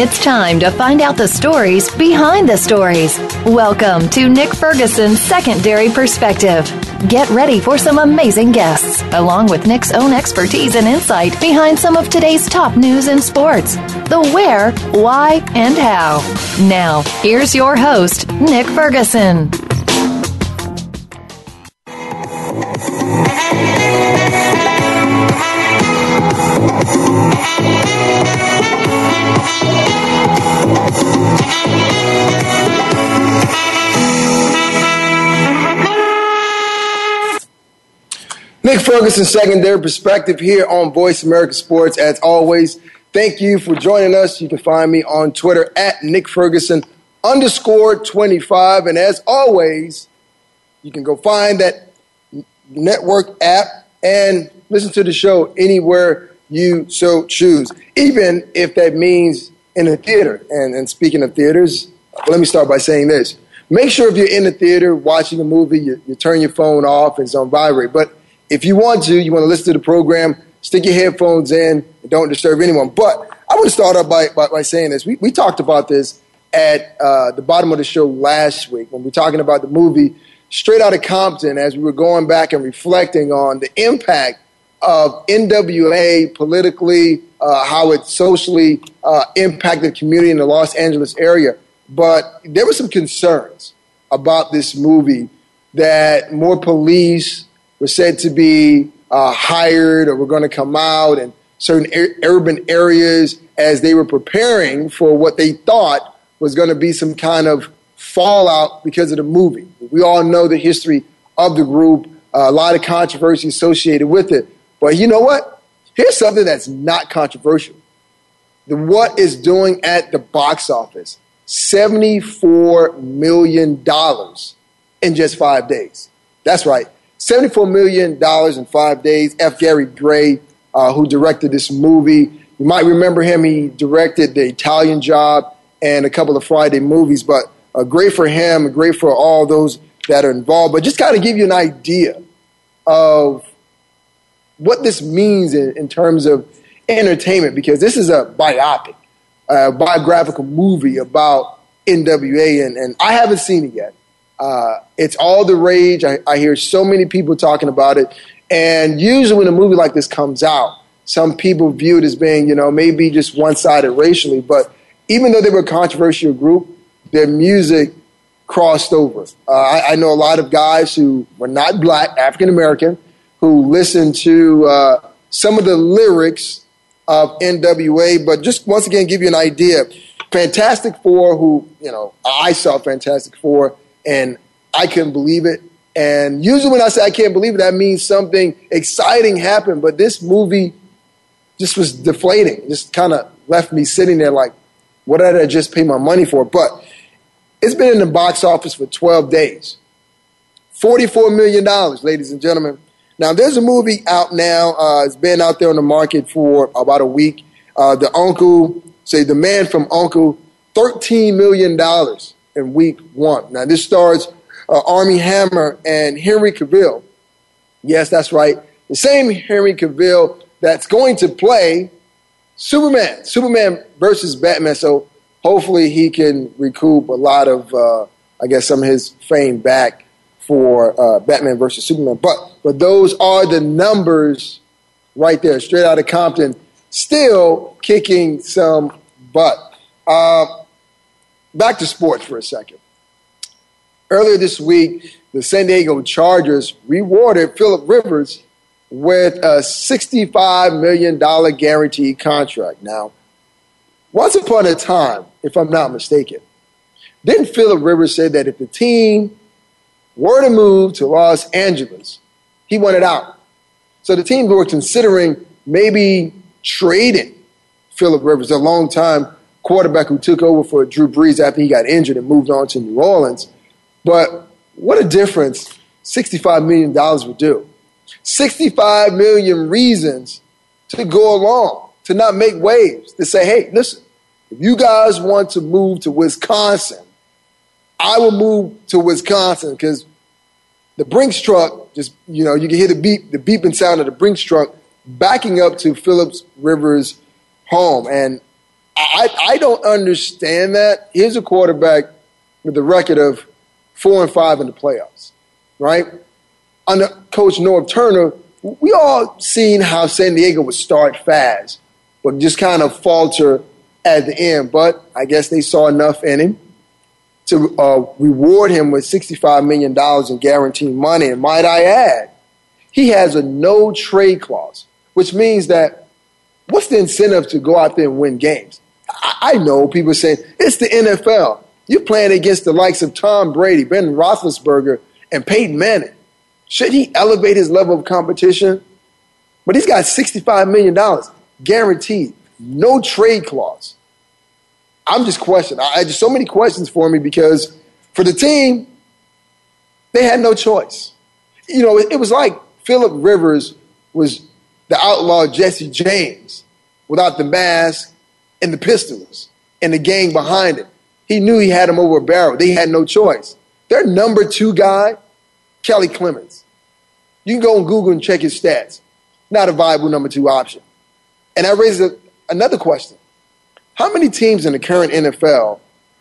It's time to find out the stories behind the stories. Welcome to Nick Ferguson's Secondary Perspective. Get ready for some amazing guests, along with Nick's own expertise and insight behind some of today's top news in sports the where, why, and how. Now, here's your host, Nick Ferguson. Nick Ferguson, secondary perspective here on Voice America Sports. As always, thank you for joining us. You can find me on Twitter at Nick Ferguson underscore 25. And as always, you can go find that network app and listen to the show anywhere you so choose, even if that means in a theater. And, and speaking of theaters, let me start by saying this. Make sure if you're in the theater watching a movie, you, you turn your phone off and it's on vibrate. But if you want to, you want to listen to the program, stick your headphones in don't disturb anyone. But I want to start off by, by, by saying this. We, we talked about this at uh, the bottom of the show last week when we were talking about the movie Straight Outta Compton as we were going back and reflecting on the impact of NWA politically, uh, how it socially uh, impacted the community in the Los Angeles area. But there were some concerns about this movie that more police were said to be uh, hired or were going to come out in certain urban areas as they were preparing for what they thought was going to be some kind of fallout because of the movie. We all know the history of the group, uh, a lot of controversy associated with it. But you know what? Here's something that's not controversial. The what is doing at the box office $74 million in just five days. That's right. $74 million in five days. F. Gary Gray, uh, who directed this movie. You might remember him. He directed The Italian Job and a couple of Friday movies, but uh, great for him, great for all those that are involved. But just kind of give you an idea of what this means in, in terms of entertainment, because this is a biopic, a biographical movie about NWA, and, and I haven't seen it yet. Uh, it's all the rage. I, I hear so many people talking about it. And usually when a movie like this comes out, some people view it as being, you know, maybe just one sided racially. But even though they were a controversial group, their music crossed over. Uh, I, I, know a lot of guys who were not black, African American, who listened to uh, some of the lyrics of NWA. But just once again, give you an idea. Fantastic Four, who, you know, I saw Fantastic Four and I couldn't believe it. And usually when I say I can't believe it, that means something exciting happened. But this movie just was deflating. Just kind of left me sitting there like, what did I just pay my money for? But it's been in the box office for 12 days. $44 million, ladies and gentlemen. Now, there's a movie out now. Uh, it's been out there on the market for about a week. Uh, the Uncle, say the man from Uncle, $13 million in week one. Now, this stars uh, Armie Hammer and Henry Cavill. Yes, that's right. The same Henry Cavill that's going to play Superman. Superman versus Batman. So hopefully he can recoup a lot of, uh, I guess, some of his fame back for uh, Batman versus Superman. But but those are the numbers right there, straight out of Compton, still kicking some butt. Uh, back to sports for a second. Earlier this week, the San Diego Chargers rewarded Philip Rivers with a $65 million guaranteed contract. Now, once upon a time, if I'm not mistaken, didn't Philip Rivers say that if the team were to move to Los Angeles, he wanted out? So the team were considering maybe trading Philip Rivers, a long time quarterback who took over for Drew Brees after he got injured and moved on to New Orleans. But what a difference $65 million would do. 65 million reasons to go along, to not make waves, to say, hey, listen, if you guys want to move to Wisconsin, I will move to Wisconsin because the Brinks truck just, you know, you can hear the beep, the beeping sound of the Brinks truck backing up to Phillips Rivers home. And I, I don't understand that. Here's a quarterback with a record of four and five in the playoffs, right? Under Coach Norv Turner, we all seen how San Diego would start fast, but just kind of falter at the end. But I guess they saw enough in him to uh, reward him with $65 million in guaranteed money. And might I add, he has a no trade clause, which means that what's the incentive to go out there and win games? I, know people saying it's the NFL. You're playing against the likes of Tom Brady, Ben Roethlisberger, and Peyton Manning. Should he elevate his level of competition? But he's got $65 million guaranteed, no trade clause. I'm just questioning. I, just so many questions for me because for the team, they had no choice. You know, it, it was like Philip Rivers was the outlaw Jesse James without the mask and the pistols and the gang behind it. He knew he had him over a barrel. They had no choice. Their number two guy, Kellen Clemens. You can go on Google and check his stats. Not a viable number two option. And that raises a, another question. How many teams in the current NFL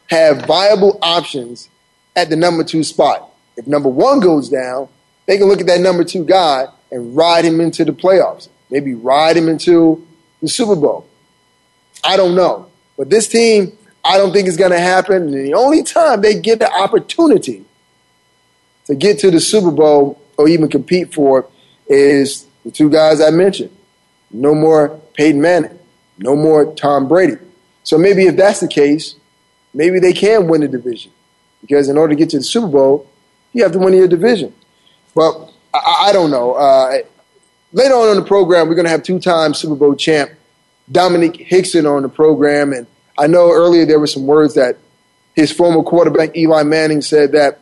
have viable options at the number two spot? If number one goes down, they can look at that number two guy and ride him into the playoffs. Maybe ride him into the Super Bowl. I don't know. But this team, I don't think is going to happen. And the only time they get the opportunity to get to the Super Bowl or even compete for it is the two guys I mentioned. No more Peyton Manning. No more Tom Brady. So maybe if that's the case, maybe they can win the division. Because in order to get to the Super Bowl, you have to win your division. Well, I, I don't know. Uh, later on in the program, we're going to have two-time Super Bowl champ Domenik Hixon on the program, and I know earlier there were some words that his former quarterback Eli Manning said that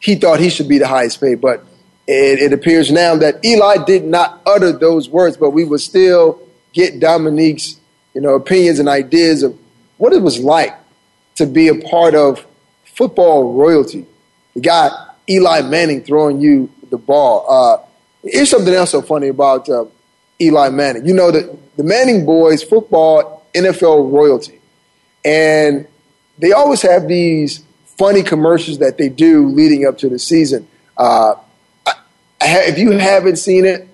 he thought he should be the highest paid, but it, it appears now that Eli did not utter those words, but we will still get Domenik's you know, opinions and ideas of what it was like to be a part of football royalty. You got Eli Manning throwing you the ball. Uh, here's something else so funny about uh, Eli Manning. You know that the Manning boys, football, NFL royalty, and they always have these funny commercials that they do leading up to the season. Uh, I, if you haven't seen it,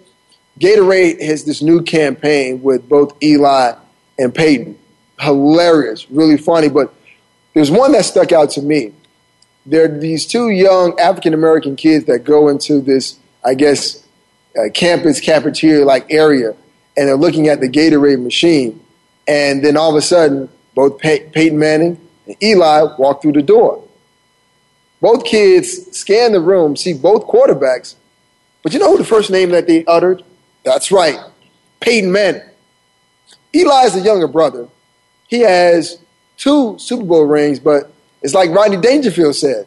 Gatorade has this new campaign with both Eli and Peyton. Hilarious, really funny. But there's one that stuck out to me. There are these two young African American kids that go into this, I guess, uh, campus cafeteria like area, and they're looking at the Gatorade machine. And then all of a sudden, both Pey- Peyton Manning and Eli walk through the door. Both kids scan the room, see both quarterbacks, but you know who the first name that they uttered? That's right, Peyton Manning. Eli is the younger brother. He has two Super Bowl rings, but it's like Rodney Dangerfield said.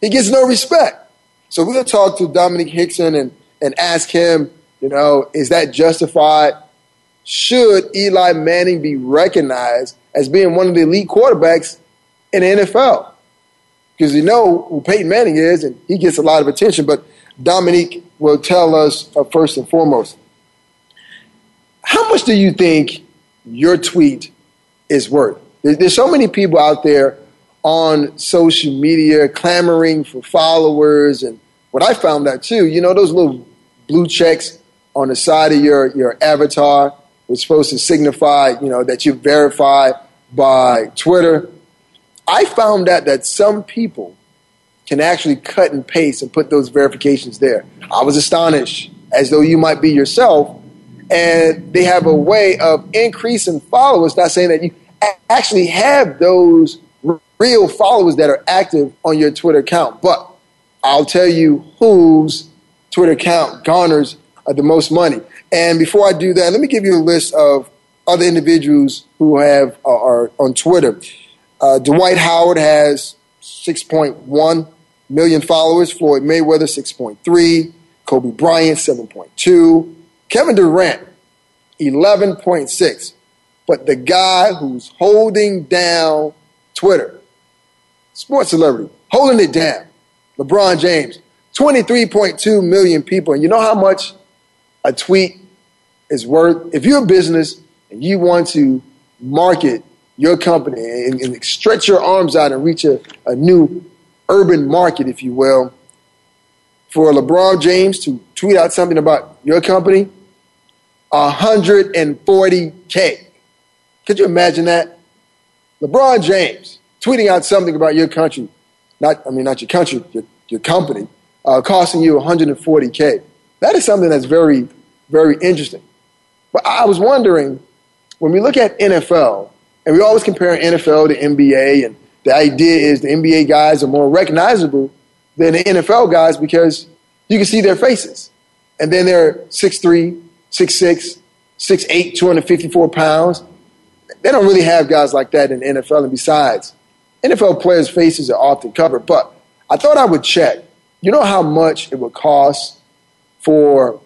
He gets no respect. So we're going to talk to Domenik Hixon and, and ask him, you know, is that justified? Should Eli Manning be recognized as being one of the elite quarterbacks in the NFL? Because you know who Peyton Manning is, and he gets a lot of attention, but Domenik will tell us uh, first and foremost. How much do you think your tweet is worth. There's so many people out there on social media clamoring for followers. And what I found out too, you know, those little blue checks on the side of your, your avatar was supposed to signify, you know, that you're verified by Twitter. I found out that some people can actually cut and paste and put those verifications there. I was astonished, as though you might be yourself, and they have a way of increasing followers. Not saying that you actually have those real followers that are active on your Twitter account, but I'll tell you whose Twitter account garners uh, the most money. And before I do that, let me give you a list of other individuals who have uh, are on Twitter. Uh, Dwight Howard has 6.1 million followers. Floyd Mayweather 6.3. Kobe Bryant 7.2. Kevin Durant, 11.6. But the guy who's holding down Twitter, sports celebrity, holding it down, LeBron James, 23.2 million people. And you know how much a tweet is worth? If you're a business and you want to market your company and, and stretch your arms out and reach a, a new urban market, if you will, for LeBron James to tweet out something about your company, 140K. Could you imagine that? LeBron James tweeting out something about your country, not, I mean, not your country, your, your company, uh, costing you 140K. That is something that's very, very interesting. But I was wondering, when we look at NFL, and we always compare NFL to NBA, and the idea is the NBA guys are more recognizable than the NFL guys because you can see their faces. And then they're 6'3, 6'6, 6'8, 254 pounds. They don't really have guys like that in the NFL. And besides, NFL players' faces are often covered. But I thought I would check. You know how much it would cost for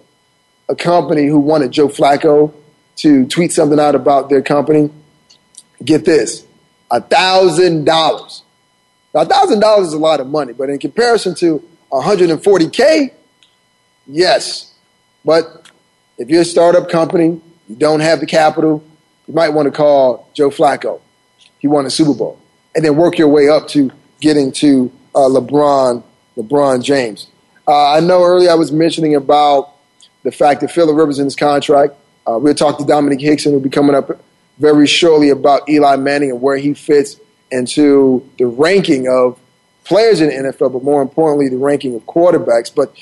a company who wanted Joe Flacco to tweet something out about their company? Get this a thousand dollars. Now, a thousand dollars is a lot of money, but in comparison to 140K, yes. But if you're a startup company, you don't have the capital, you might want to call Joe Flacco. He won a Super Bowl. And then work your way up to getting to uh, LeBron, LeBron James. Uh, I know earlier I was mentioning about the fact that Philip Rivers in his contract. Uh, we'll talk to Domenik Hixon, who'll be coming up very shortly about Eli Manning and where he fits into the ranking of players in the NFL, but more importantly, the ranking of quarterbacks. But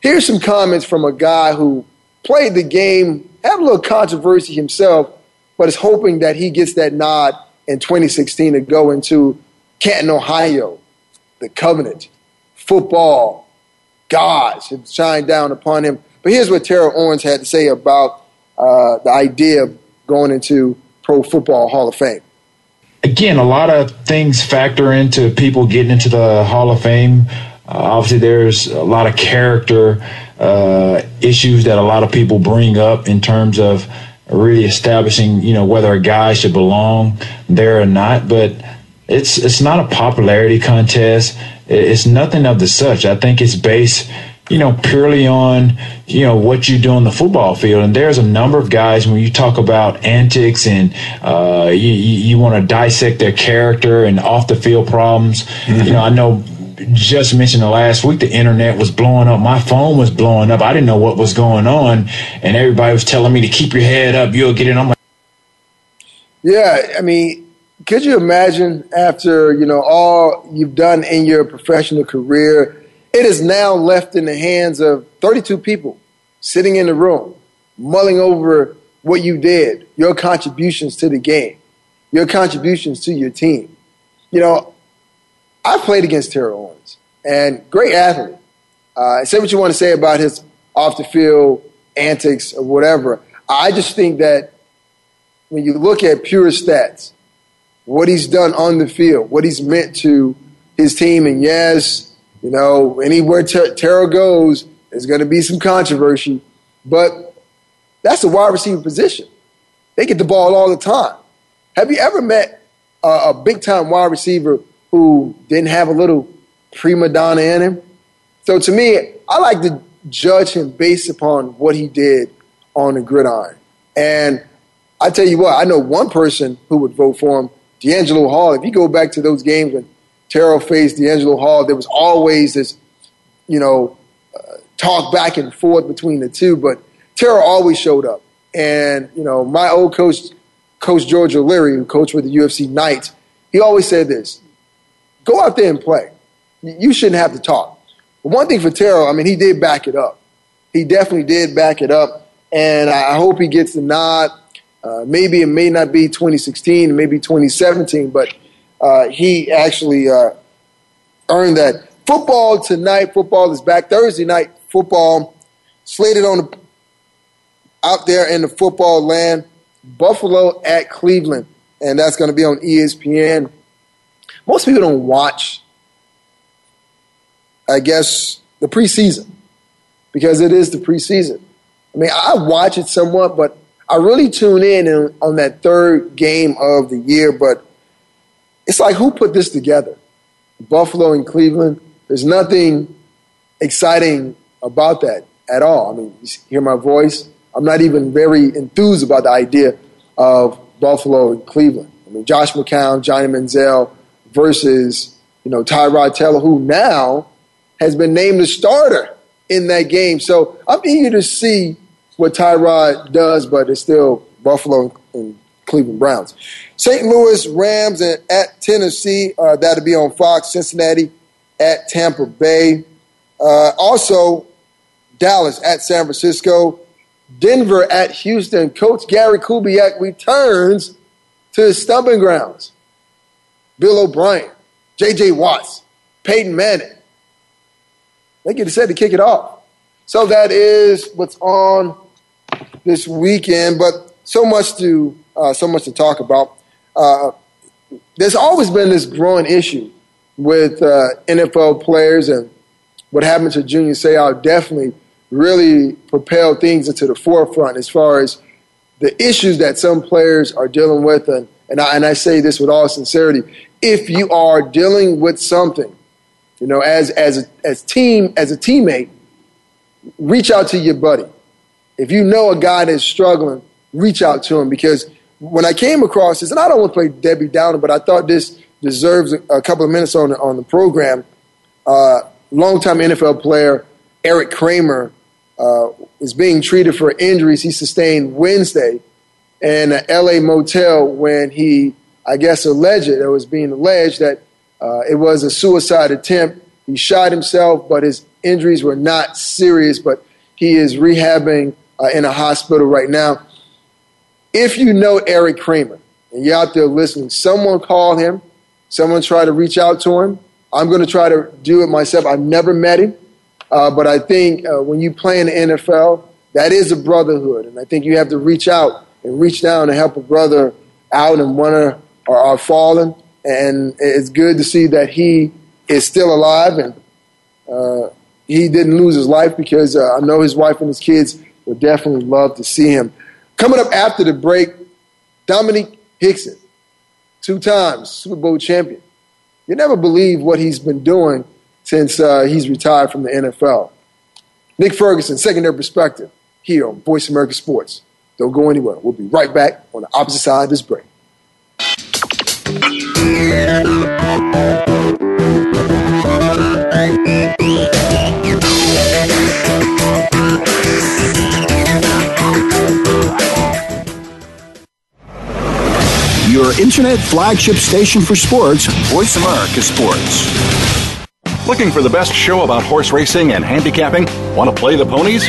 here's some comments from a guy who played the game, had a little controversy himself, but is hoping that he gets that nod in 2016 to go into Canton, Ohio, the covenant, football, gods have shined down upon him. But here's what Terrell Owens had to say about uh, the idea of going into Pro Football Hall of Fame? Again, a lot of things factor into people getting into the Hall of Fame. Uh, obviously, there's a lot of character uh, issues that a lot of people bring up in terms of really establishing, you know, whether a guy should belong there or not. But it's it's not a popularity contest. It's nothing of the such. I think it's based you know, purely on, you know, what you do on the football field. And there's a number of guys when you talk about antics and uh, you, you want to dissect their character and off the field problems. Mm-hmm. You know, I know just mentioned the last week the internet was blowing up. My phone was blowing up. I didn't know what was going on, and everybody was telling me to keep your head up. You'll get it. I'm like, yeah, I mean, could you imagine after you know all you've done in your professional career? It is now left in the hands of 32 people sitting in the room, mulling over what you did, your contributions to the game, your contributions to your team. You know, I played against Terrell Owens, and great athlete. Uh, say what you want to say about his off the field antics or whatever. I just think that when you look at pure stats, what he's done on the field, what he's meant to his team, and yes, you know, anywhere Ter- Terrell goes, there's going to be some controversy, but that's a wide receiver position. They get the ball all the time. Have you ever met a, a big time wide receiver who didn't have a little prima donna in him? So to me, I like to judge him based upon what he did on the gridiron. And I tell you what, I know one person who would vote for him, DeAngelo Hall. If you go back to those games when Terrell faced DeAngelo Hall. There was always this, you know, uh, talk back and forth between the two, but Terrell always showed up. And, you know, my old coach, Coach George O'Leary, who coached with the UCF Knights, he always said this go out there and play. You shouldn't have to talk. But one thing for Terrell, I mean, he did back it up. He definitely did back it up. And I hope he gets the nod. Uh, maybe it may not be 2016, maybe 2017, but uh, he actually uh, earned that. Football tonight. Football is back Thursday night. Football slated on the, out there in the football land. Buffalo at Cleveland, and that's going to be on ESPN. Most people don't watch, I guess, the preseason because it is the preseason. I mean, I watch it somewhat, but I really tune in on that third game of the year. But it's like, who put this together? Buffalo and Cleveland. There's nothing exciting about that at all. I mean, you hear my voice. I'm not even very enthused about the idea of Buffalo and Cleveland. I mean, Josh McCown, Johnny Manziel versus, you know, Tyrod Taylor, who now has been named the starter in that game. So I'm eager to see what Tyrod does, but it's still Buffalo and Cleveland Browns. St. Louis Rams and at Tennessee, uh, that'll be on Fox. Cincinnati at Tampa Bay. Uh, also, Dallas at San Francisco. Denver at Houston. Coach Gary Kubiak returns to his stumping grounds. Bill O'Brien, J.J. Watts, Peyton Manning. They get set to kick it off. So that is what's on this weekend. But so much to uh, so much to talk about. Uh, there's always been this growing issue with uh, NFL players and what happened to Junior Seau definitely really propelled things into the forefront as far as the issues that some players are dealing with. And, and, I, and I say this with all sincerity. If you are dealing with something, you know, as, as, a, as team, as a teammate, reach out to your buddy. If you know a guy that's struggling, reach out to him because when I came across this, and I don't want to play Debbie Downer, but I thought this deserves a, couple of minutes on the, on the program. Uh, longtime NFL player Erik Kramer uh, is being treated for injuries he sustained Wednesday in an LA motel when he, I guess, alleged, it was being alleged that uh, it was a suicide attempt. He shot himself, but his injuries were not serious, but he is rehabbing uh, in a hospital right now. If you know Erik Kramer and you're out there listening, someone call him, someone try to reach out to him. I'm going to try to do it myself. I've never met him. Uh, but I think uh, when you play in the NFL, that is a brotherhood. And I think you have to reach out and reach down and help a brother out and one are, are fallen. And it's good to see that he is still alive and uh, he didn't lose his life because uh, I know his wife and his kids would definitely love to see him. Coming up after the break, Domenik Hixon, two times Super Bowl champion. You never believe what he's been doing since uh, he's retired from the NFL. Nick Ferguson, secondary perspective, here on Voice America Sports. Don't go anywhere. We'll be right back on the opposite side of this break. Internet flagship station for sports, Voice America Sports. Looking for the best show about horse racing and handicapping? Want to play the ponies?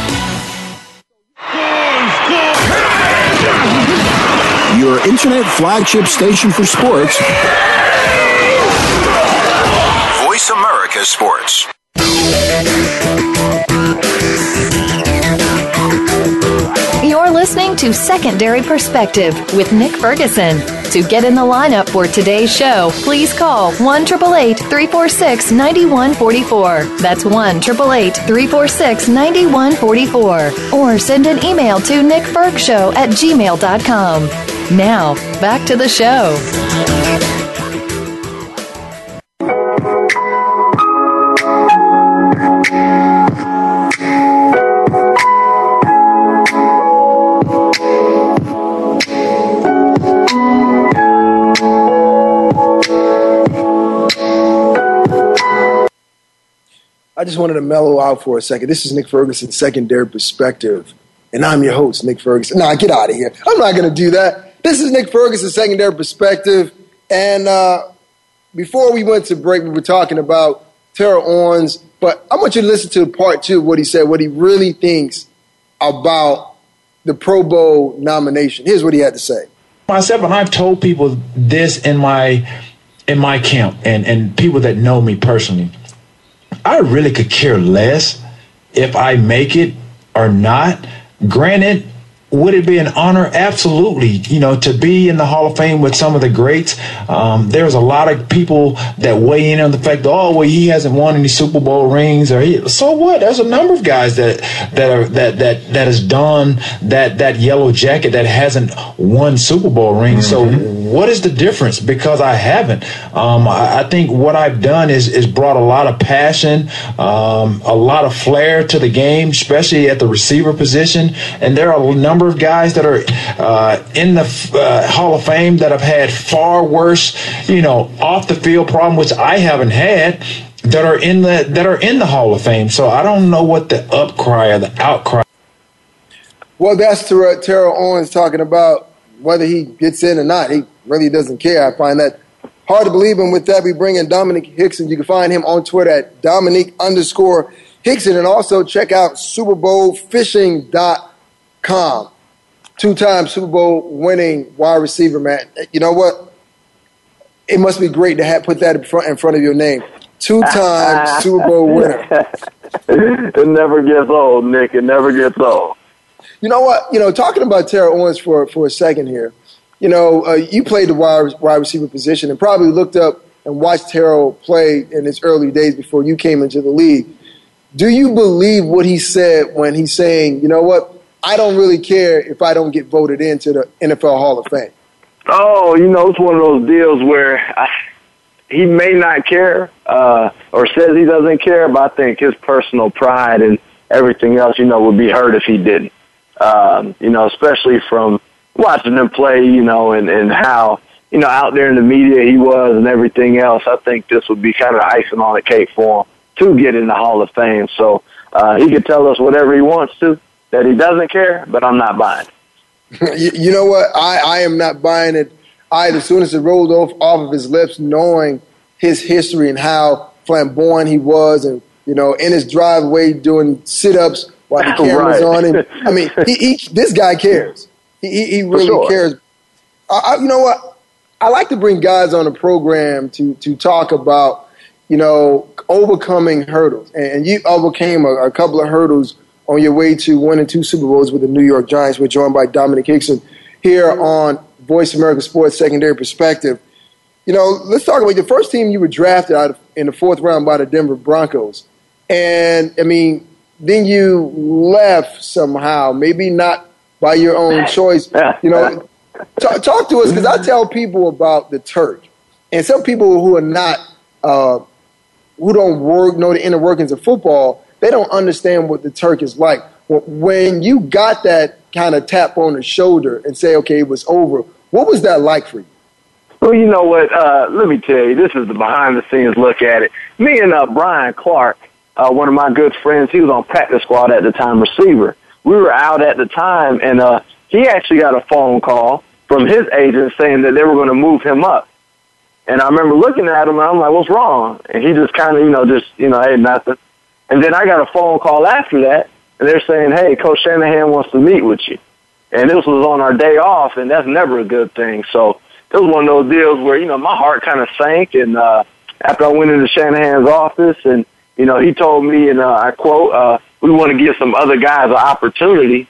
Internet flagship station for sports. Voice America Sports. You're listening to Secondary Perspective with Nick Ferguson. To get in the lineup for today's show, please call 1 346 9144. That's 1 346 9144. Or send an email to nickfergshow at gmail.com. Now, back to the show. I just wanted to mellow out for a second. This is Nick Ferguson's secondary perspective, and I'm your host, Nick Ferguson. Nah, get out of here. I'm not going to do that. This is Nick Ferguson, Secondary Perspective. And uh, before we went to break, we were talking about Terrell Owens, but I want you to listen to part two of what he said, what he really thinks about the Pro Bowl nomination. Here's what he had to say. Myself, and I've told people this in my in my camp and, and people that know me personally. I really could care less if I make it or not. Granted, would it be an honor? Absolutely. You know, to be in the Hall of Fame with some of the greats. Um, there's a lot of people that weigh in on the fact, oh, well, he hasn't won any Super Bowl rings, or he, so what? There's a number of guys that that are that that that has done that that yellow jacket that hasn't won Super Bowl rings. Mm-hmm. So what is the difference? Because I haven't. Um, I, I, think what I've done is is brought a lot of passion, um, a lot of flair to the game, especially at the receiver position, and there are a number number of guys that are uh, in the uh, Hall of Fame that have had far worse, you know, off the field problem, which I haven't had, that are in the that are in the Hall of Fame. So I don't know what the upcry or the outcry. Well, that's Ter- Terrell Owens talking about whether he gets in or not. He really doesn't care. I find that hard to believe. And with that, we bring in Domenik Hixon. You can find him on Twitter at Domenik underscore Hixon. And also check out SuperBowlFishing.com two-time Super Bowl winning wide receiver, man. You know what? It must be great to have put that in front in front of your name. Two-time Super Bowl winner. it never gets old, Nick. It never gets old. You know what? You know, talking about Terrell Owens for for a second here. You know, uh, you played the wide wide receiver position and probably looked up and watched Terrell play in his early days before you came into the league. Do you believe what he said when he's saying, you know what? I don't really care if I don't get voted into the NFL Hall of Fame. Oh, you know, it's one of those deals where I, he may not care uh, or says he doesn't care, but I think his personal pride and everything else, you know, would be hurt if he didn't. Um, you know, especially from watching him play, you know, and, and how, you know, out there in the media he was and everything else. I think this would be kind of icing on the cake for him to get in the Hall of Fame. So uh, he could tell us whatever he wants to that he doesn't care, but I'm not buying. you, you know what? I, I am not buying it either. As soon as it rolled off off of his lips, knowing his history and how flamboyant he was, and you know, in his driveway doing sit ups while the camera's right. on him. I mean, he, he, this guy cares. He, he really sure. cares. I, I, you know what? I like to bring guys on the program to to talk about you know overcoming hurdles, and you overcame a, a couple of hurdles on your way to winning two Super Bowls with the New York Giants. We're joined by Domenik Hixon here on Voice America Sports Secondary Perspective. You know, let's talk about the first team you were drafted out of, in the fourth round by the Denver Broncos. And, I mean, then you left somehow, maybe not by your own choice. You know, talk, talk to us because I tell people about the Turk. And some people who are not, uh, who don't work, know the inner workings of football, they don't understand what the Turk is like. When you got that kind of tap on the shoulder and say, okay, it was over, what was that like for you? Well, you know what? Uh, let me tell you, this is the behind the scenes look at it. Me and uh, Brian Clark, uh, one of my good friends, he was on practice squad at the time, receiver. We were out at the time, and uh, he actually got a phone call from his agent saying that they were going to move him up. And I remember looking at him, and I'm like, "What's wrong?" And he just kind of, you know, just you know, hey, nothing. And then I got a phone call after that, and they're saying, "Hey, Coach Shanahan wants to meet with you." And this was on our day off, and that's never a good thing. So it was one of those deals where you know my heart kind of sank. And uh, after I went into Shanahan's office, and you know he told me, and uh, I quote, uh, "We want to give some other guys an opportunity."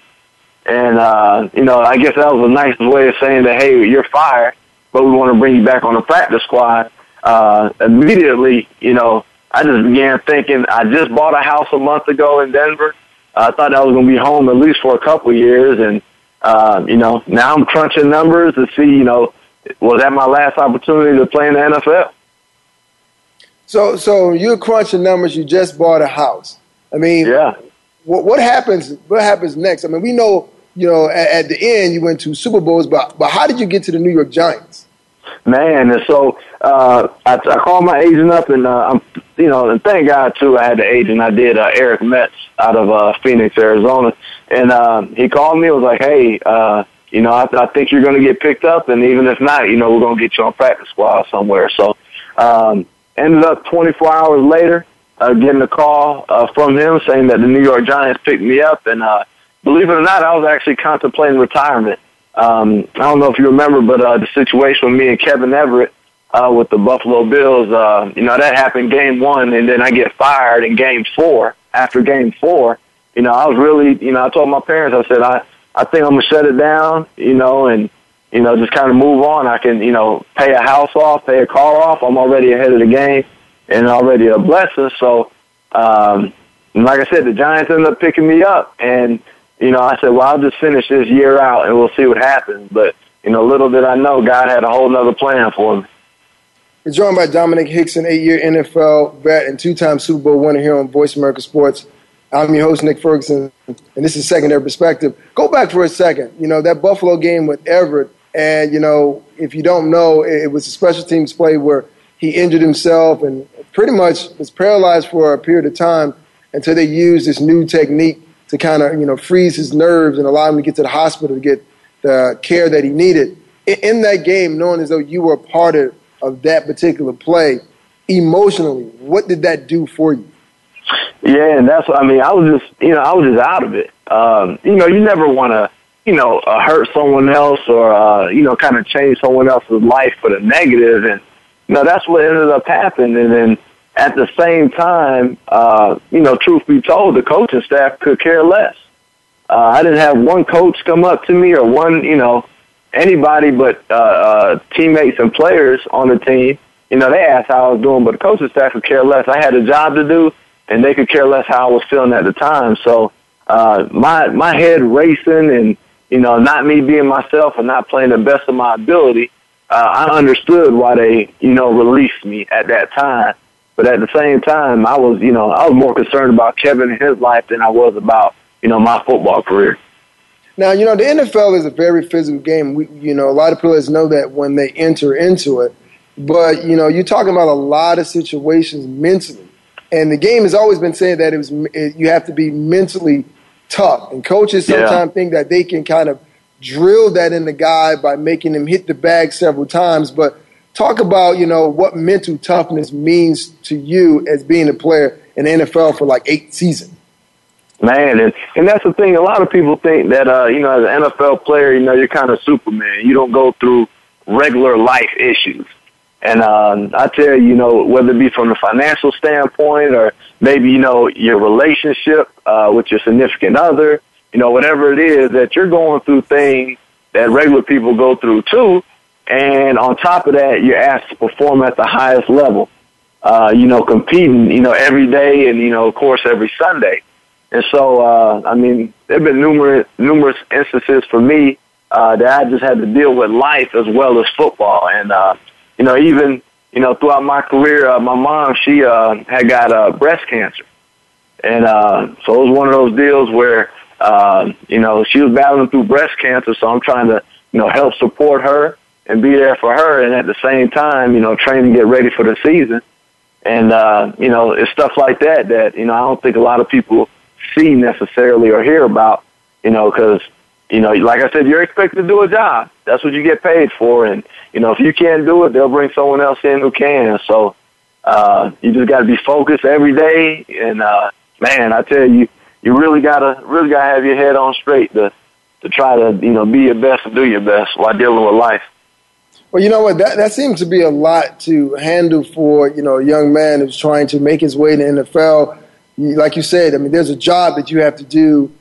And uh, you know, I guess that was a nice way of saying that, "Hey, you're fired, but we want to bring you back on the practice squad." Uh, immediately, you know, I just began thinking, I just bought a house a month ago in Denver. I thought I was going to be home at least for a couple of years. And, uh, you know, now I'm crunching numbers to see, you know, was that my last opportunity to play in the NFL? So, so you're crunching numbers. You just bought a house. I mean, yeah. What, what happens? What happens next? I mean, we know, you know, at, at the end you went to Super Bowls, but but how did you get to the New York Giants? Man, and so uh, I, I called my agent up, and uh, I'm, you know, and thank God too, I had the agent. I did uh, Eric Metz out of uh, Phoenix, Arizona, and uh, he called me. Was like, hey, uh, you know, I, I think you're going to get picked up, and even if not, you know, we're going to get you on practice squad somewhere. So, um, ended up 24 hours later, uh, getting a call uh, from him saying that the New York Giants picked me up, and uh, believe it or not, I was actually contemplating retirement. Um, I don't know if you remember, but uh, the situation with me and Kevin Everett uh, with the Buffalo Bills, uh, you know, that happened game one, and then I get fired in game four. After game four, you know, I was really, you know, I told my parents, I said, I, I think I'm gonna shut it down, you know, and you know, just kind of move on. I can, you know, pay a house off, pay a car off. I'm already ahead of the game and already a blessing. So, um, like I said, the Giants ended up picking me up and, you know, I said, well, I'll just finish this year out and we'll see what happens. But, you know, little did I know God had a whole nother plan for me. We're joined by Domenik Hixon, eight-year NFL vet and two-time Super Bowl winner here on Voice America Sports. I'm your host, Nick Ferguson, and this is Secondary Perspective. Go back for a second. You know, that Buffalo game with Everett, and, you know, if you don't know, it was a special teams play where he injured himself and pretty much was paralyzed for a period of time until they used this new technique to kind of, you know, freeze his nerves and allow him to get to the hospital to get the care that he needed. In that game, knowing as though you were a part of, of that particular play, emotionally, what did that do for you? Yeah, and that's what I mean. I was just, you know, I was just out of it. Um, you know, you never want to, you know, uh, hurt someone else or, uh, you know, kind of change someone else's life for the negative, and you know, that's what ended up happening. And then at the same time, uh, you know, truth be told, the coaching staff could care less. Uh, I didn't have one coach come up to me or one, you know, anybody but uh, uh, teammates and players on the team. You know, they asked how I was doing, but the coaching staff could care less. I had a job to do and they could care less how I was feeling at the time. So uh, my my head racing, and you know, not me being myself and not playing the best of my ability. Uh, I understood why they, you know, released me at that time. But at the same time, I was, you know, I was more concerned about Kevin and his life than I was about, you know, my football career. Now, you know, the NFL is a very physical game. We, you know, a lot of players know that when they enter into it. But, you know, you're talking about a lot of situations mentally and the game has always been saying that it was it, you have to be mentally tough. And coaches sometimes yeah. think that they can kind of drill that in the guy by making him hit the bag several times. But talk about you know what mental toughness means to you as being a player in the NFL for like eight seasons. Man, and and that's the thing. A lot of people think that uh, you know, as an NFL player, you know, you're kind of Superman. You don't go through regular life issues. And um, I tell you, you know, whether it be from a financial standpoint or maybe, you know, your relationship uh, with your significant other, you know, whatever it is, that you're going through things that regular people go through too. And on top of that, you're asked to perform at the highest level, uh, you know, competing, you know, every day and, you know, of course, every Sunday. And so, uh, I mean, there have been numerous, numerous instances for me uh, that I just had to deal with life as well as football. And, uh, you know, even, you know, throughout my career, uh, my mom, she, uh, had got, uh, breast cancer. And, uh, so it was one of those deals where, uh, you know, she was battling through breast cancer. So I'm trying to, you know, help support her and be there for her. And at the same time, you know, train to get ready for the season. And, uh, you know, it's stuff like that that, you know, I don't think a lot of people see necessarily or hear about, you know, cause, you know, like I said, you're expected to do a job. That's what you get paid for. And, you know, if you can't do it, they'll bring someone else in who can. So, uh, you just got to be focused every day. And, uh, man, I tell you, you really gotta, really gotta have your head on straight to, to try to, you know, be your best and do your best while dealing with life. Well, you know what? That that seems to be a lot to handle for you know a young man who's trying to make his way in the NFL. Like you said, I mean, there's a job that you have to do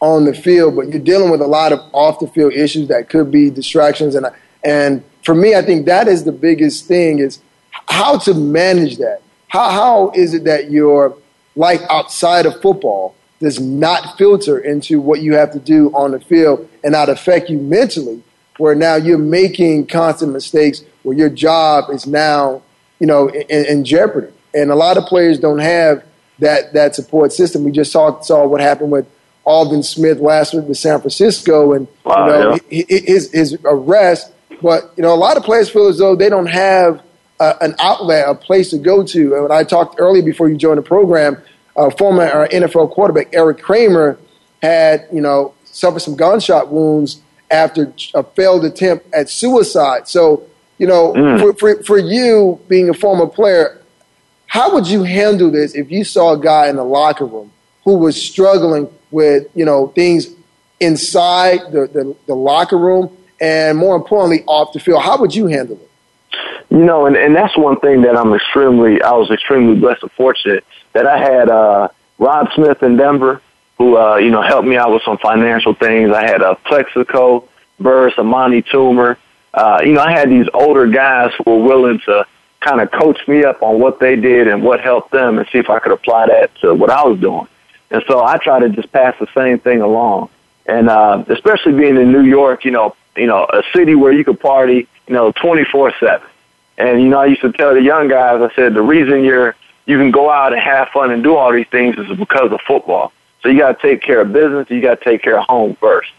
on the field, but you're dealing with a lot of off the field issues that could be distractions. And and for me, I think that is the biggest thing is how to manage that. How how is it that your life outside of football does not filter into what you have to do on the field and not affect you mentally, where now you're making constant mistakes where your job is now, you know, in, in jeopardy. And a lot of players don't have that that support system. We just saw saw what happened with Aldon Smith last week with San Francisco, and wow, you know yeah. his his arrest. But you know, a lot of players feel as though they don't have uh, an outlet, a place to go to. And when I talked earlier before you joined the program, uh, former uh, NFL quarterback Erik Kramer had you know suffered some gunshot wounds after a failed attempt at suicide. So, you know, Mm. for, for, for you being a former player, how would you handle this if you saw a guy in the locker room who was struggling with, you know, things inside the, the, the locker room and more importantly off the field? How would you handle it? You know, and, and that's one thing that I'm extremely, I was extremely blessed and fortunate that I had uh, Rob Smith in Denver, who, uh, you know, helped me out with some financial things. I had a Plaxico, Burress, Amani Toomer. Uh, you know, I had these older guys who were willing to kind of coach me up on what they did and what helped them and see if I could apply that to what I was doing. And so I try to just pass the same thing along. And uh, especially being in New York, you know, you know, a city where you could party, you know, 24/7. And you know, I used to tell the young guys, I said, the reason you're you can go out and have fun and do all these things is because of football. So you got to take care of business. You got to take care of home first.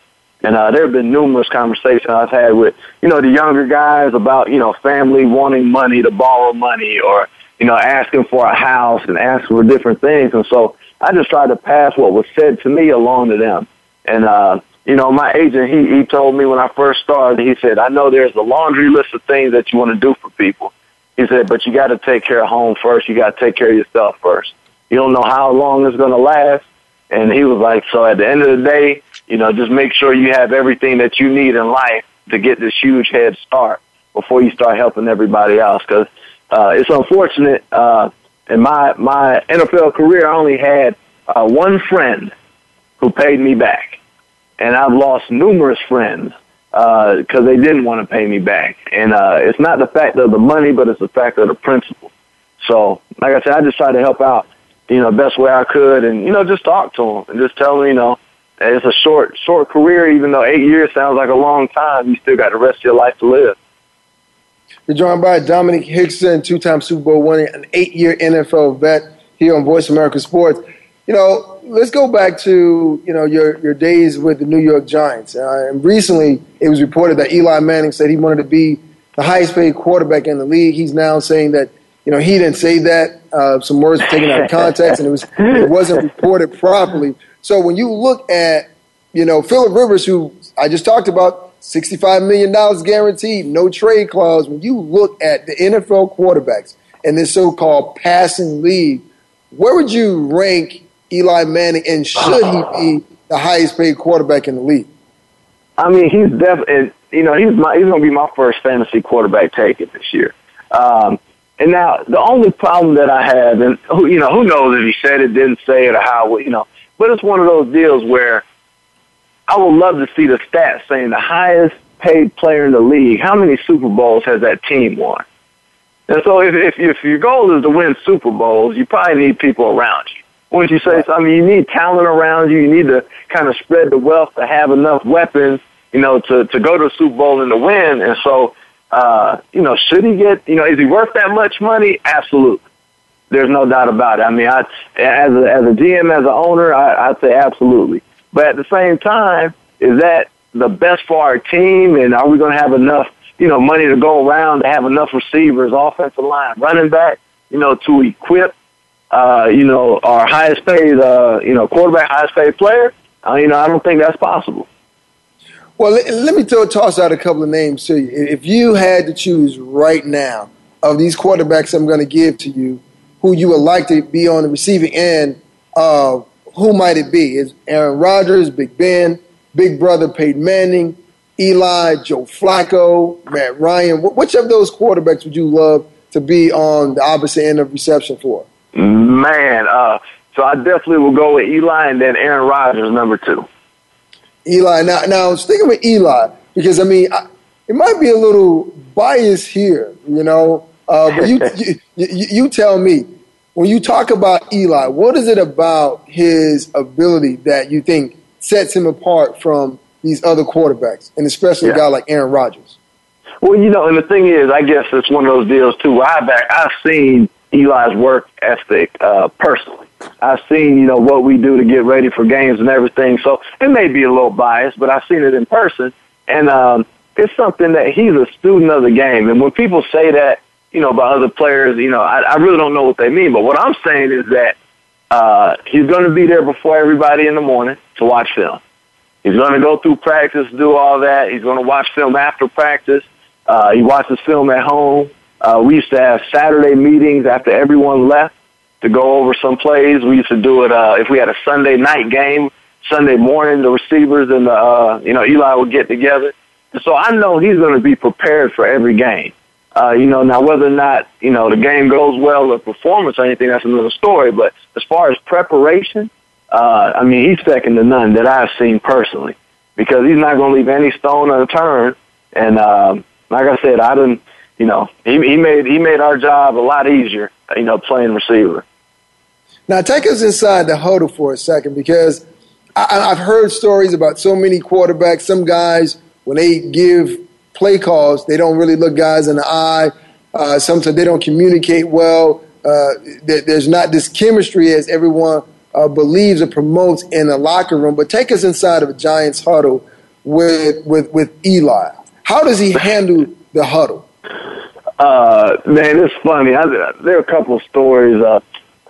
And uh, there have been numerous conversations I've had with you know the younger guys about you know family wanting money to borrow money or you know asking for a house and asking for different things. And so I just tried to pass what was said to me along to them. And uh, you know, my agent, he, he told me when I first started, he said, I know there's a laundry list of things that you want to do for people. He said, but you got to take care of home first. You got to take care of yourself first. You don't know how long it's going to last. And he was like, so at the end of the day, you know, just make sure you have everything that you need in life to get this huge head start before you start helping everybody else. Cause, uh, it's unfortunate, uh, in my, my NFL career, I only had, uh, one friend who paid me back and I've lost numerous friends uh, they didn't want to pay me back. And uh, it's not the fact of the money, but it's the fact of the principle. So, like I said, I just tried to help out, you know, best way I could, and you know, just talk to them and just tell them, you know, it's a short, short career. Even though eight years sounds like a long time, you still got the rest of your life to live. We're joined by Domenik Hixon, two-time Super Bowl winning, an eight-year NFL vet here on Voice America Sports. You know, let's go back to you know your your days with the New York Giants. Uh, and recently, it was reported that Eli Manning said he wanted to be the highest-paid quarterback in the league. He's now saying that you know he didn't say that. Uh, some words were taken out of context, and it was it wasn't reported properly. So when you look at you know Philip Rivers, who I just talked about, sixty-five million dollars guaranteed, no trade clause. When you look at the NFL quarterbacks in this so-called passing league, where would you rank Eli Manning, and should he be the highest paid quarterback in the league? I mean, he's definitely, you know, he's my, he's going to be my first fantasy quarterback taken this year. Um, and now the only problem that I have, and who, you know, who knows if he said it, didn't say it, or how, you know, but it's one of those deals where I would love to see the stats saying the highest paid player in the league. How many Super Bowls has that team won? And so if, if, if your goal is to win Super Bowls, you probably need people around you. Wouldn't you say so? I mean, you need talent around you. You need to kind of spread the wealth to have enough weapons, you know, to, to go to the Super Bowl and to win. And so, uh, you know, should he get, you know, is he worth that much money? Absolutely. There's no doubt about it. I mean, I, as a, as a GM, as an owner, I, I'd say absolutely. But at the same time, is that the best for our team? And are we going to have enough, you know, money to go around to have enough receivers, offensive line, running back, you know, to equip uh, you know, our highest paid, uh, you know, quarterback, highest paid player, uh, you know, I don't think that's possible. Well, let, let me throw, toss out a couple of names to you. If you had to choose right now of these quarterbacks I'm going to give to you, who you would like to be on the receiving end of, who might it be? Is Aaron Rodgers, Big Ben, Big Brother Peyton Manning, Eli, Joe Flacco, Matt Ryan? Which of those quarterbacks would you love to be on the opposite end of reception for? Man, uh, so I definitely will go with Eli and then Aaron Rodgers, number two. Eli. Now, now thinking with Eli because I mean, I, it might be a little biased here, you know. Uh, but you, you, you, you tell me when you talk about Eli, what is it about his ability that you think sets him apart from these other quarterbacks, and especially Yeah. a guy like Aaron Rodgers? Well, you know, and the thing is, I guess it's one of those deals too. Where I back, I've seen Eli's work ethic uh, personally. I've seen, you know, what we do to get ready for games and everything. So it may be a little biased, but I've seen it in person, and um, it's something that he's a student of the game. And when people say that, you know, about other players, you know, I, I really don't know what they mean. But what I'm saying is that uh, he's going to be there before everybody in the morning to watch film. He's going to go through practice, do all that. He's going to watch film after practice. Uh, he watches film at home. Uh, we used to have Saturday meetings after everyone left to go over some plays. We used to do it uh, if we had a Sunday night game. Sunday morning, the receivers and the uh, you know Eli would get together. So I know he's going to be prepared for every game. Uh, you know, now whether or not you know the game goes well or performance or anything, that's another story. But as far as preparation, uh, I mean, he's second to none that I've seen personally because he's not going to leave any stone unturned. And um, like I said, I didn't. You know, he, he made he made our job a lot easier. You know, playing receiver. Now take us inside the huddle for a second because I, I've heard stories about so many quarterbacks. Some guys when they give play calls, they don't really look guys in the eye. Uh, sometimes they don't communicate well. Uh, there's not this chemistry as everyone uh, believes or promotes in the locker room. But take us inside of a Giants huddle with with with Eli. How does he handle the huddle? Uh, man, it's funny. I, there are a couple of stories. Uh,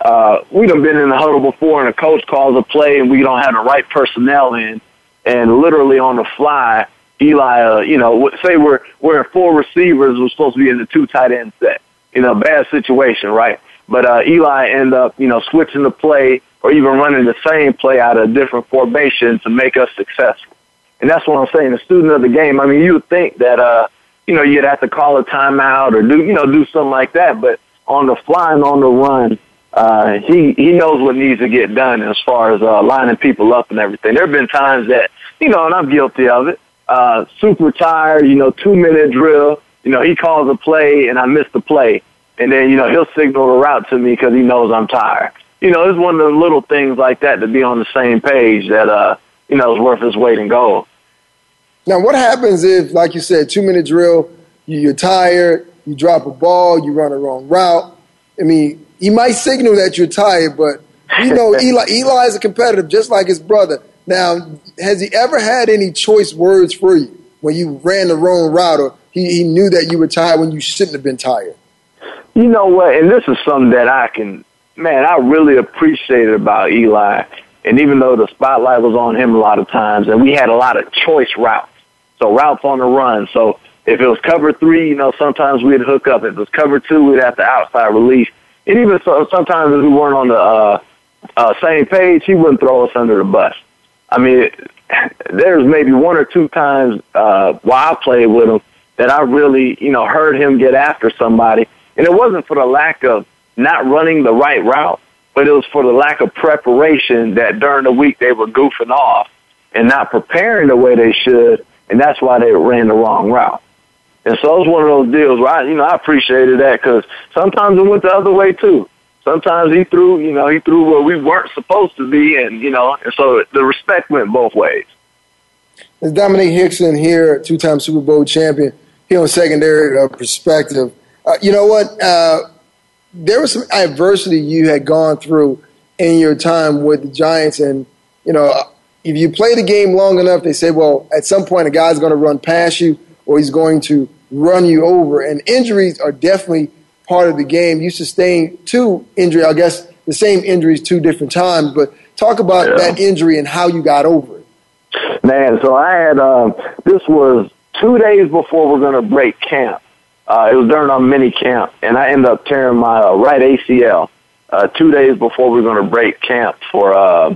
uh, we done been in the huddle before, and a coach calls a play, and we don't have the right personnel in, and literally on the fly, Eli, uh, you know, say we're we're in four receivers, we're supposed to be in the two tight end set. You know, bad situation, right? But uh, Eli end up, you know, switching the play or even running the same play out of a different formation to make us successful. And that's what I'm saying. The student of the game. I mean, you would think that, uh, you know, you'd have to call a timeout or do, you know, do something like that. But on the fly and on the run, uh, he he knows what needs to get done as far as uh, lining people up and everything. There have been times that, you know, and I'm guilty of it uh, super tired, you know, two minute drill. You know, he calls a play and I miss the play. And then, you know, he'll signal a route to me because he knows I'm tired. You know, it's one of the little things like that to be on the same page that, uh, you know, is worth its weight in gold. Now, what happens if, like you said, two minute drill, you're tired, you drop a ball, you run a wrong route? I mean, he might signal that you're tired, but you know, Eli, Eli is a competitive just like his brother. Now, has he ever had any choice words for you when you ran the wrong route or he, he knew that you were tired when you shouldn't have been tired? You know what? And this is something that I can, man, I really appreciated about Eli. And even though the spotlight was on him a lot of times, and we had a lot of choice routes, so routes on the run. So if it was cover three, you know, sometimes we'd hook up. If it was cover two, we'd have to outside release. And even so, sometimes if we weren't on the uh, uh, same page, he wouldn't throw us under the bus. I mean, there's maybe one or two times uh, while I played with him that I really, you know, heard him get after somebody, and it wasn't for the lack of not running the right route, but it was for the lack of preparation that during the week they were goofing off and not preparing the way they should, and that's why they ran the wrong route. And so it was one of those deals where I, you know, I appreciated that because sometimes it went the other way too sometimes he threw, you know, he threw where we weren't supposed to be, and you know, and so the respect went both ways. It's Domenik Hixon here, two-time Super Bowl champion. Here on secondary uh, perspective, uh, you know what? Uh, there was some adversity you had gone through in your time with the Giants, and you know, if you play the game long enough, they say, well, at some point, a guy's going to run past you, or he's going to run you over, and injuries are definitely part of the game. You sustained two injury, I guess the same injuries two different times, but talk about yeah. that injury and how you got over it. Man, so I had uh, this was two days before we're going to break camp. Uh, it was during our mini camp, and I ended up tearing my uh, right ACL uh, two days before we were going to break camp for, uh,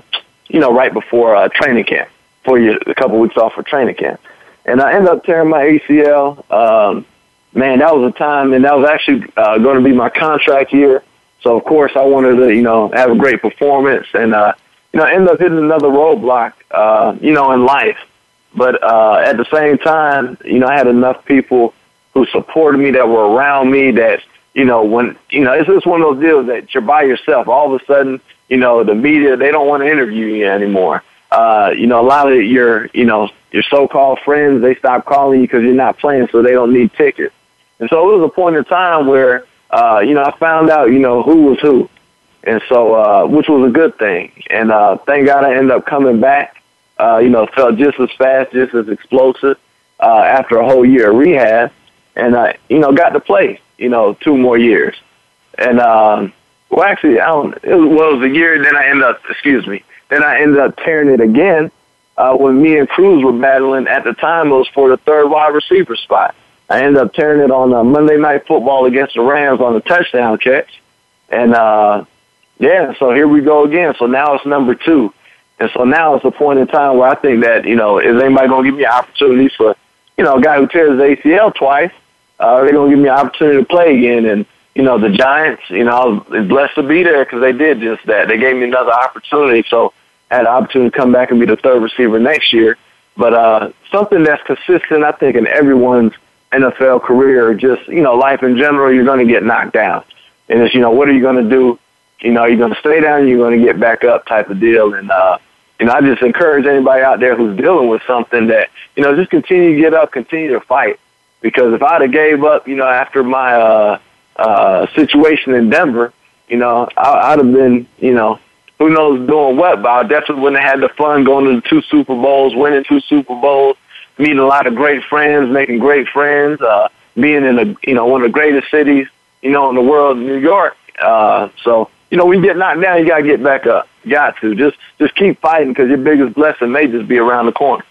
you know, right before uh, training camp, for you a couple weeks off for training camp, and I ended up tearing my ACL. Um, man, that was a time, and that was actually uh, going to be my contract year. So of course, I wanted to, you know, have a great performance, and uh, you know, end up hitting another roadblock, uh, you know, in life. But uh, at the same time, you know, I had enough people who supported me that were around me that, you know, when you know, it's just one of those deals that you're by yourself. All of a sudden, you know, the media they don't want to interview you anymore. Uh, you know, a lot of your, you know, your so-called friends they stop calling you because you're not playing, so they don't need tickets. And so it was a point in time where, uh, you know, I found out, you know, who was who. And so, uh, which was a good thing. And, uh, thank God I ended up coming back, uh, you know, felt just as fast, just as explosive, uh, after a whole year of rehab. And, uh, you know, got to play, you know, two more years. And, um, well, actually, I don't, it was, well, it was a year, then I ended up, excuse me, then I ended up tearing it again. uh, when me and Cruz were battling at the time, it was for the third wide receiver spot. I ended up tearing it on uh, Monday Night Football against the Rams on the touchdown catch. And, uh, yeah, so here we go again. So now it's number two. And so now it's a point in time where I think that, you know, is anybody going to give me opportunities for, you know, a guy who tears his ACL twice, uh, they're going to give me an opportunity to play again. And, you know, the Giants, you know, I was blessed to be there because they did just that. They gave me another opportunity. So I had an opportunity to come back and be the third receiver next year. But, uh, something that's consistent, I think, in everyone's NFL career, just, you know, life in general, you're going to get knocked down. And it's, you know, what are you going to do? You know, you're going to stay down, you're going to get back up type of deal. And, uh, know, I just encourage anybody out there who's dealing with something that, you know, just continue to get up, continue to fight. Because if I'd have gave up, you know, after my, uh, uh, situation in Denver, you know, I, I'd have been, you know, who knows doing what, but I definitely wouldn't have had the fun going to the two Super Bowls, winning two Super Bowls, meeting a lot of great friends, making great friends, uh, being in a, you know, one of the greatest cities, you know, in the world, New York. Uh, so, you know, when you get knocked down, you gotta get back up. You got to just, just keep fighting because your biggest blessing may just be around the corner.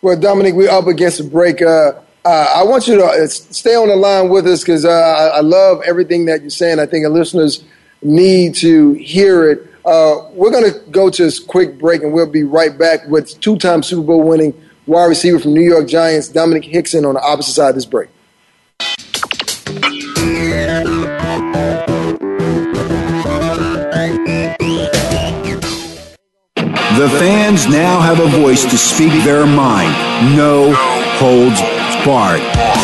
Well, Domenik, we're up against a break. Uh, uh, I want you to uh, stay on the line with us because uh, I love everything that you're saying. I think our listeners need to hear it. Uh, we're going to go to this quick break and we'll be right back with two time Super Bowl winning wide receiver from New York Giants, Domenik Hixon, on the opposite side of this break. The fans now have a voice to speak their mind. No holds barred.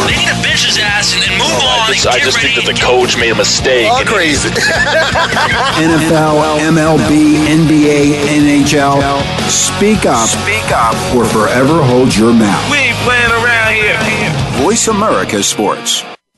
They need to bench his ass and then move oh, on. I just, I just think that the coach made a mistake. All crazy. NFL, MLB, NBA, NHL. Speak up. Speak up. Or forever hold your mouth. We ain't playing around here. Voice America Sports.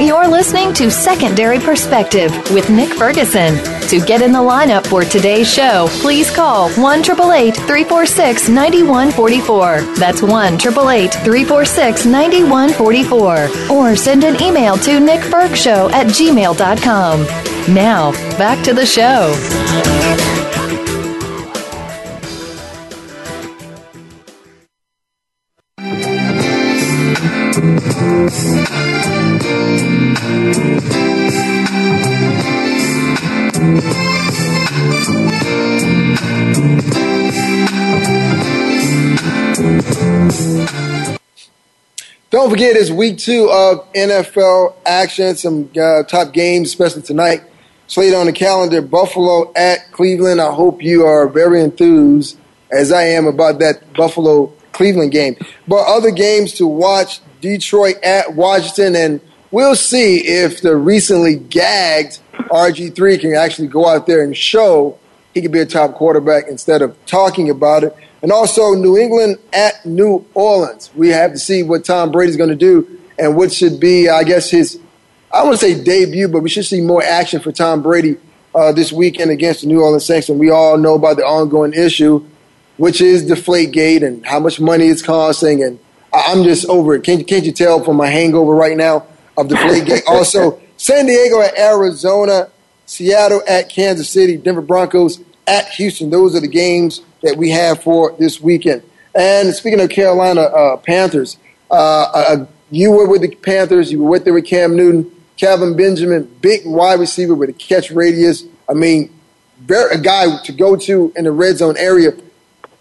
You're listening to Secondary Perspective with Nick Ferguson. To get in the lineup for today's show, please call 1 346 9144. That's 1 346 9144. Or send an email to nickfergshow at gmail.com. Now, back to the show. Forget, it's week two of NFL action. Some uh, top games, especially tonight. Slated on the calendar Buffalo at Cleveland. I hope you are very enthused, as I am, about that Buffalo Cleveland game. But other games to watch Detroit at Washington, and we'll see if the recently gagged RG3 can actually go out there and show he can be a top quarterback instead of talking about it. And also New England at New Orleans. We have to see what Tom Brady's going to do and what should be, I guess, his, I want to say debut, but we should see more action for Tom Brady uh, this weekend against the New Orleans Saints. And we all know about the ongoing issue, which is the Deflategate and how much money it's costing. And I'm just over it. Can't, can't you tell from my hangover right now of the Deflategate? also, San Diego at Arizona, Seattle at Kansas City, Denver Broncos at Houston. Those are the games that we have for this weekend. And speaking of Carolina uh, Panthers, uh, uh, you were with the Panthers. You were with them with Cam Newton, Kelvin Benjamin, big wide receiver with a catch radius. I mean, very, a guy to go to in the red zone area.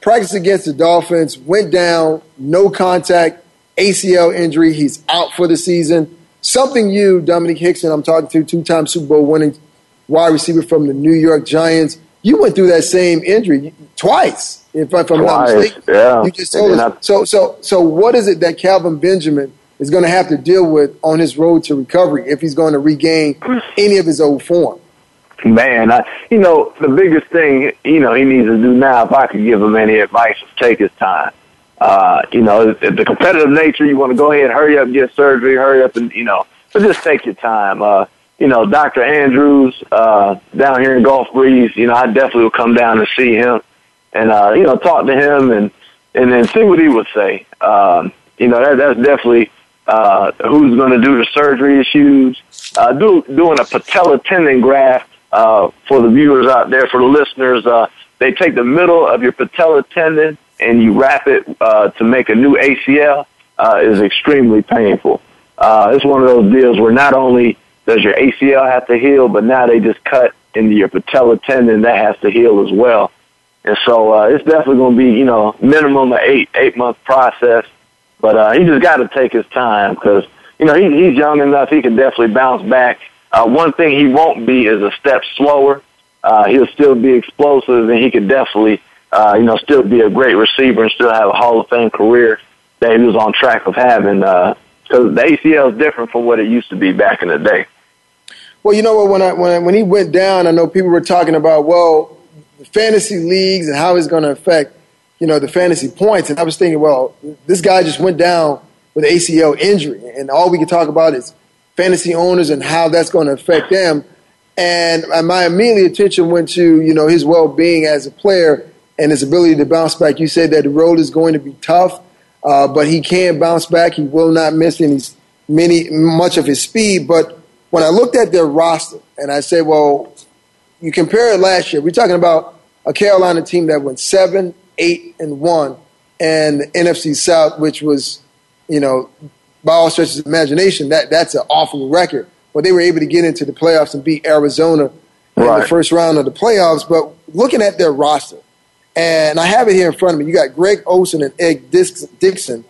Practice against the Dolphins, went down, no contact, ACL injury. He's out for the season. Something you, Domenik Hixon, I'm talking to, two-time Super Bowl winning wide receiver from the New York Giants. You went through that same injury twice, if, if I'm not mistaken. Yeah. You just told us. So, so, so, what is it that Kelvin Benjamin is going to have to deal with on his road to recovery if he's going to regain any of his old form? Man, I, you know, the biggest thing, you know, he needs to do now, if I could give him any advice, is take his time. Uh, you know, the competitive nature, you want to go ahead, and hurry up, and get surgery, hurry up, and, you know, but just take your time. Uh, you know, Dr. Andrews, uh, down here in Gulf Breeze, you know, I definitely will come down and see him and, uh, you know, talk to him and, and then see what he would say. Um, you know, that, that's definitely, uh, who's going to do the surgery issues. Uh, do, doing a patella tendon graft, uh, for the viewers out there, for the listeners, uh, they take the middle of your patella tendon and you wrap it, uh, to make a new ACL, uh, is extremely painful. Uh, it's one of those deals where not only does your ACL have to heal, but now they just cut into your patella tendon that has to heal as well. And so, uh, it's definitely going to be, you know, minimum of eight, eight month process. But, uh, he just got to take his time because, you know, he, he's young enough. He can definitely bounce back. Uh, one thing he won't be is a step slower. Uh, he'll still be explosive and he could definitely, uh, you know, still be a great receiver and still have a Hall of Fame career that he was on track of having, uh, because the ACL is different from what it used to be back in the day. Well, you know what? When I, when I, when he went down, I know people were talking about well, fantasy leagues and how it's going to affect you know the fantasy points. And I was thinking, well, this guy just went down with ACL injury, and all we can talk about is fantasy owners and how that's going to affect them. And my immediate attention went to you know his well being as a player and his ability to bounce back. You said that the road is going to be tough, uh, but he can bounce back. He will not miss any many much of his speed, but when I looked at their roster and I said, well, you compare it last year, we're talking about a Carolina team that went seven, eight, and one, and the NFC South, which was, you know, by all stretches of imagination, that that's an awful record. But they were able to get into the playoffs and beat Arizona right. in the first round of the playoffs. But looking at their roster, and I have it here in front of me, you got Greg Olsen and Ed Dickson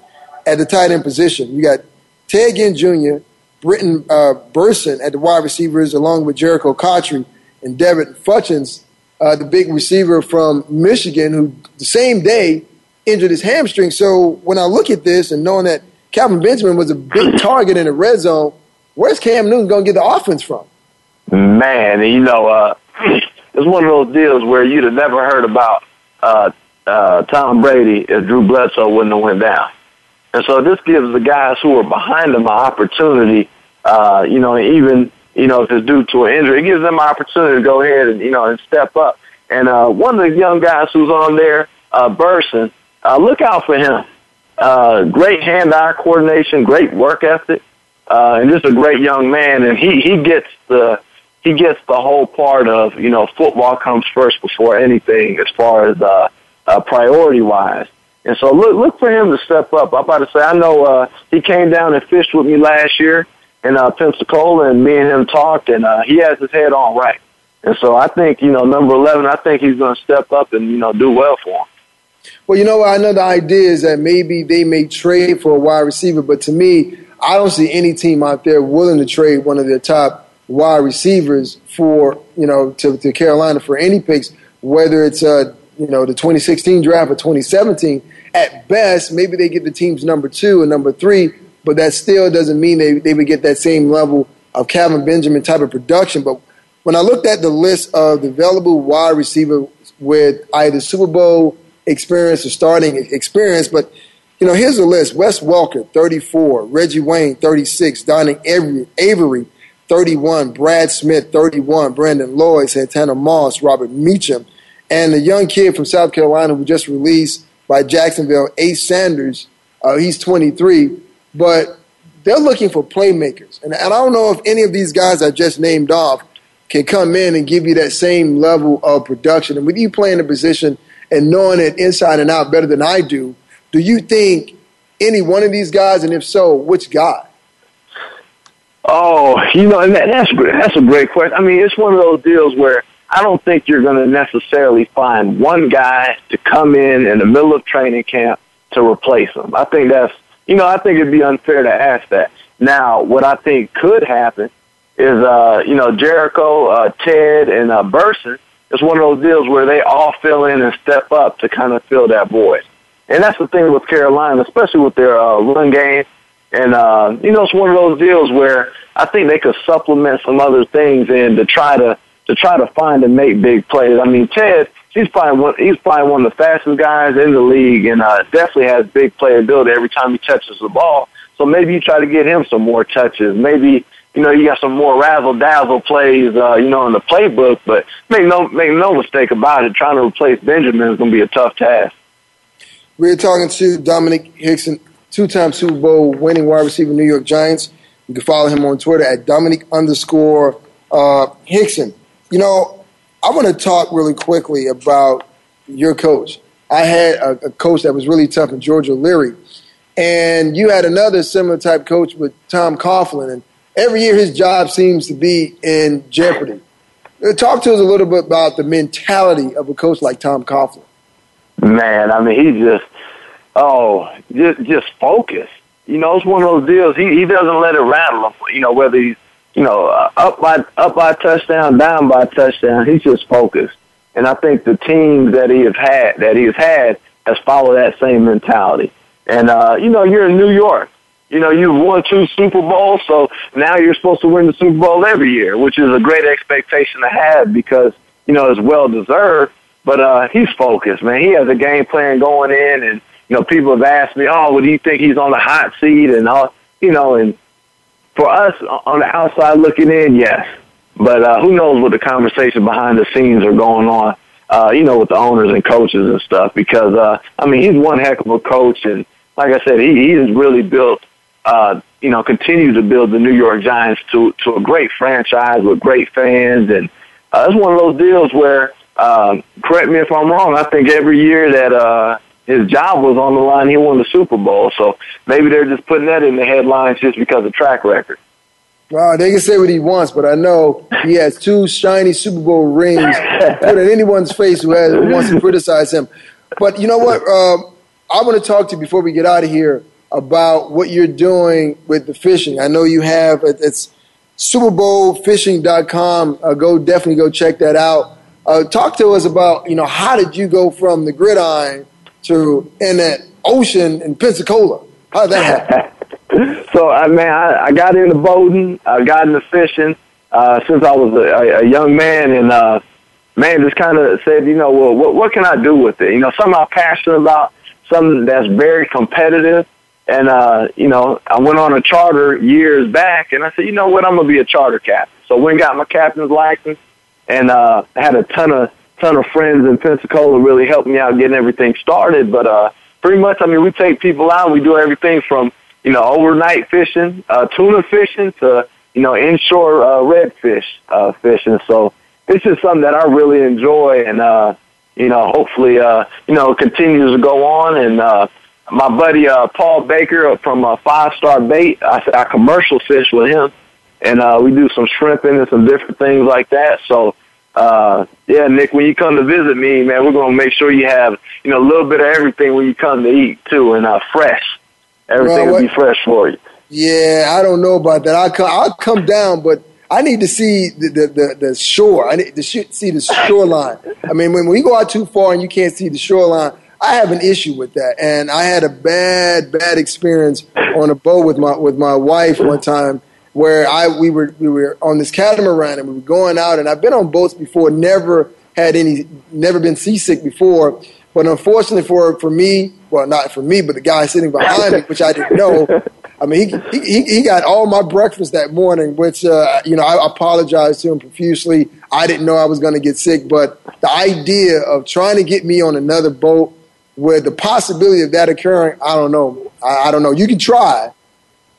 at the tight end position. You got Ted Ginn Jr., Brenton uh, Bersin at the wide receivers, along with Jerricho Cotchery and Devin Funchess, uh, the big receiver from Michigan, who the same day injured his hamstring. So when I look at this and knowing that Kelvin Benjamin was a big target in the red zone, where's Cam Newton going to get the offense from? Man, you know, uh, it's one of those deals where you'd have never heard about uh, uh, Tom Brady if Drew Bledsoe wouldn't have went down. And so this gives the guys who are behind him an opportunity, uh, you know, even, you know, if it's due to an injury, it gives them an opportunity to go ahead and, you know, and step up. And, uh, one of the young guys who's on there, uh, Bersin, uh, look out for him. Uh, great hand-eye coordination, great work ethic, uh, and just a great young man. And he, he gets the, he gets the whole part of, you know, football comes first before anything as far as, uh, uh, priority wise. And so look look for him to step up. I'm about to say I know uh, he came down and fished with me last year in uh, Pensacola, and me and him talked, and uh, he has his head on right. And so I think you know number eleven. I think he's going to step up and you know do well for him. Well, you know, I know the idea is that maybe they may trade for a wide receiver, but to me, I don't see any team out there willing to trade one of their top wide receivers for you know to, to Carolina for any picks, whether it's uh you know the 2016 draft or 2017 at best, maybe they get the team's number two and number three, but that still doesn't mean they, they would get that same level of Kelvin Benjamin type of production. But when I looked at the list of the available wide receivers with either Super Bowl experience or starting experience, but you know, here's the list: Wes Welker, 34; Reggie Wayne, 36; Donnie Avery, Avery 31; Brad Smith, 31; Brandon Lloyd, Santana Moss, Robert Meacham, and the young kid from South Carolina who just released by Jacksonville, Ace Sanders. Uh, he's 23, but they're looking for playmakers. And, and I don't know if any of these guys I just named off can come in and give you that same level of production. And with you playing a position and knowing it inside and out better than I do, do you think any one of these guys, and if so, which guy? Oh, you know, and that, that's that's a great question. I mean, it's one of those deals where I don't think you're going to necessarily find one guy to come in in the middle of training camp to replace him. I think that's, you know, I think it'd be unfair to ask that. Now, what I think could happen is, uh, you know, Jericho, uh, Ted, and uh, Bersin. It's one of those deals where they all fill in and step up to kind of fill that void. And that's the thing with Carolina, especially with their uh, run game. And, uh, you know, it's one of those deals where I think they could supplement some other things and to try to, to try to find and make big plays. I mean, Ted, he's probably one, he's probably one of the fastest guys in the league and, uh, definitely has big playability every time he touches the ball. So maybe you try to get him some more touches. Maybe, you know, you got some more razzle dazzle plays, uh, you know, in the playbook, but make no, make no mistake about it. Trying to replace Benjamin is going to be a tough task. We're talking to Domenik Hixon, two-time Super Bowl winning wide receiver, New York Giants. You can follow him on Twitter at Domenik underscore uh, Hixon. You know, I want to talk really quickly about your coach. I had a, a coach that was really tough in George O'Leary, and you had another similar type coach with Tom Coughlin, and every year his job seems to be in jeopardy. Uh, talk to us a little bit about the mentality of a coach like Tom Coughlin. Man, I mean, he just, oh, just just focus. You know, it's one of those deals. He he doesn't let it rattle him. You know, whether he's you know uh, up by up by touchdown, down by touchdown, he's just focused. And I think the teams that he has had that he has had has followed that same mentality. And uh, you know, you're in New York. You know, you've won two Super Bowls, so now you're supposed to win the Super Bowl every year, which is a great expectation to have because you know it's well deserved. But uh, he's focused, man. He has a game plan going in, and you know, people have asked me, "Oh, well, do you think he's on the hot seat?" And all, you know, and for us on the outside looking in, yes. But uh, who knows what the conversation behind the scenes are going on? Uh, you know, with the owners and coaches and stuff. Because uh, I mean, he's one heck of a coach, and like I said, he he has really built. Uh, you know, continue to build the New York Giants to to a great franchise with great fans, and uh, it's one of those deals where uh, correct me if I'm wrong. I think every year that uh, his job was on the line, he won the Super Bowl. So maybe they're just putting that in the headlines just because of track record. Well, they can say what he wants, but I know he has two shiny Super Bowl rings put in anyone's face who has who wants to criticize him. But you know what? Uh, I want to talk to you before we get out of here about what you're doing with the fishing. I know you have it's SuperBowlFishing.com. Uh, go definitely go check that out. Uh, talk to us about, you know, how did you go from the gridiron to in that ocean in Pensacola? How that happen? so, I mean, I, I got into boating. I got into fishing uh, since I was a, a young man, and uh, man, just kind of said, you know, well, what, what can I do with it? You know, something I'm passionate about, something that's very competitive. And, uh, you know, I went on a charter years back, and I said, you know what, I'm going to be a charter captain. So went and got my captain's license and uh, had a ton of ton of friends in Pensacola really helped me out getting everything started. But uh, pretty much, I mean, we take people out. We do everything from you know overnight fishing, uh, tuna fishing, to you know inshore uh, redfish uh, fishing. So it's just something that I really enjoy, and uh, you know, hopefully, uh, you know, continues to go on. And uh, my buddy uh, Paul Baker from uh, Five Star Bait, I, I commercial fish with him and uh, we do some shrimping and some different things like that. So, uh, yeah, Nick, when you come to visit me, man, we're gonna make sure you have you know a little bit of everything when you come to eat too, and uh, fresh. Everything well, will be fresh for you. Yeah, I don't know about that. I'll come, I'll come down, but I need to see the, the, the, the shore. I need to see the shoreline. I mean, when we go out too far and you can't see the shoreline, I have an issue with that. And I had a bad, bad experience on a boat with my with my wife one time where I we were we were on this catamaran and we were going out and I've been on boats before, never had any, never been seasick before. But unfortunately for for me, well, not for me, but the guy sitting behind me, which I didn't know. I mean, he, he he got all my breakfast that morning, which uh, you know I apologized to him profusely. I didn't know I was going to get sick, but the idea of trying to get me on another boat with the possibility of that occurring, I don't know. I, I don't know. You can try,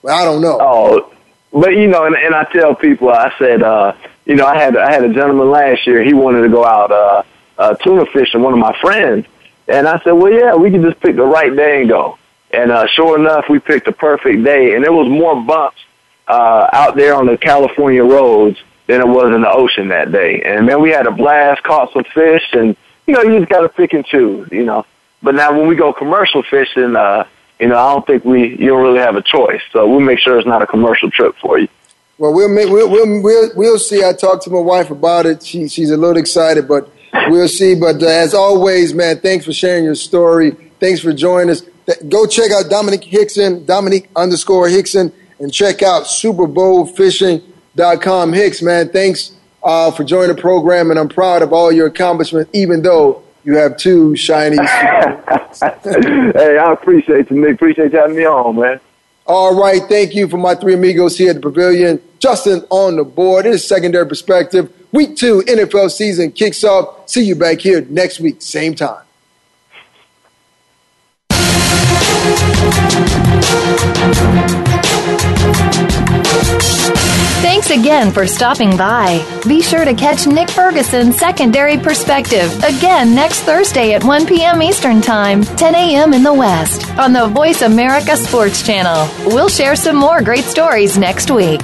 but I don't know. Oh, but you know, and, and I tell people, I said, uh, you know, I had I had a gentleman last year. He wanted to go out uh, uh, tuna fishing. One of my friends, And I said, well, yeah, we can just pick the right day and go. And uh, sure enough, we picked the perfect day, and there was more bumps uh, out there on the California roads than it was in the ocean that day. And man, we had a blast, caught some fish, and you know, you just got to pick and choose, you know. But now when we go commercial fishing, uh, you know, I don't think we you don't really have a choice. So we'll make sure it's not a commercial trip for you. Well, we'll make, we'll, we'll we'll we'll see. I talked to my wife about it. She she's a little excited, but we'll see. But uh, as always, man, thanks for sharing your story. Thanks for joining us. Go check out Domenik Hixon, Domenik underscore Hixon, and check out SuperBowlFishing.com. Hicks, man, thanks uh, for joining the program, and I'm proud of all your accomplishments, even though you have two shiny. hey, I appreciate you, Nick. Appreciate you having me on, man. All right, thank you for my three amigos here at the pavilion. Justin on the board. It is secondary perspective. Week two NFL season kicks off. See you back here next week, same time. Thanks again for stopping by. Be sure to catch Nick Ferguson's Secondary Perspective again next Thursday at 1 p.m. Eastern Time, 10 a.m. in the West, on the Voice America Sports Channel. We'll share some more great stories next week.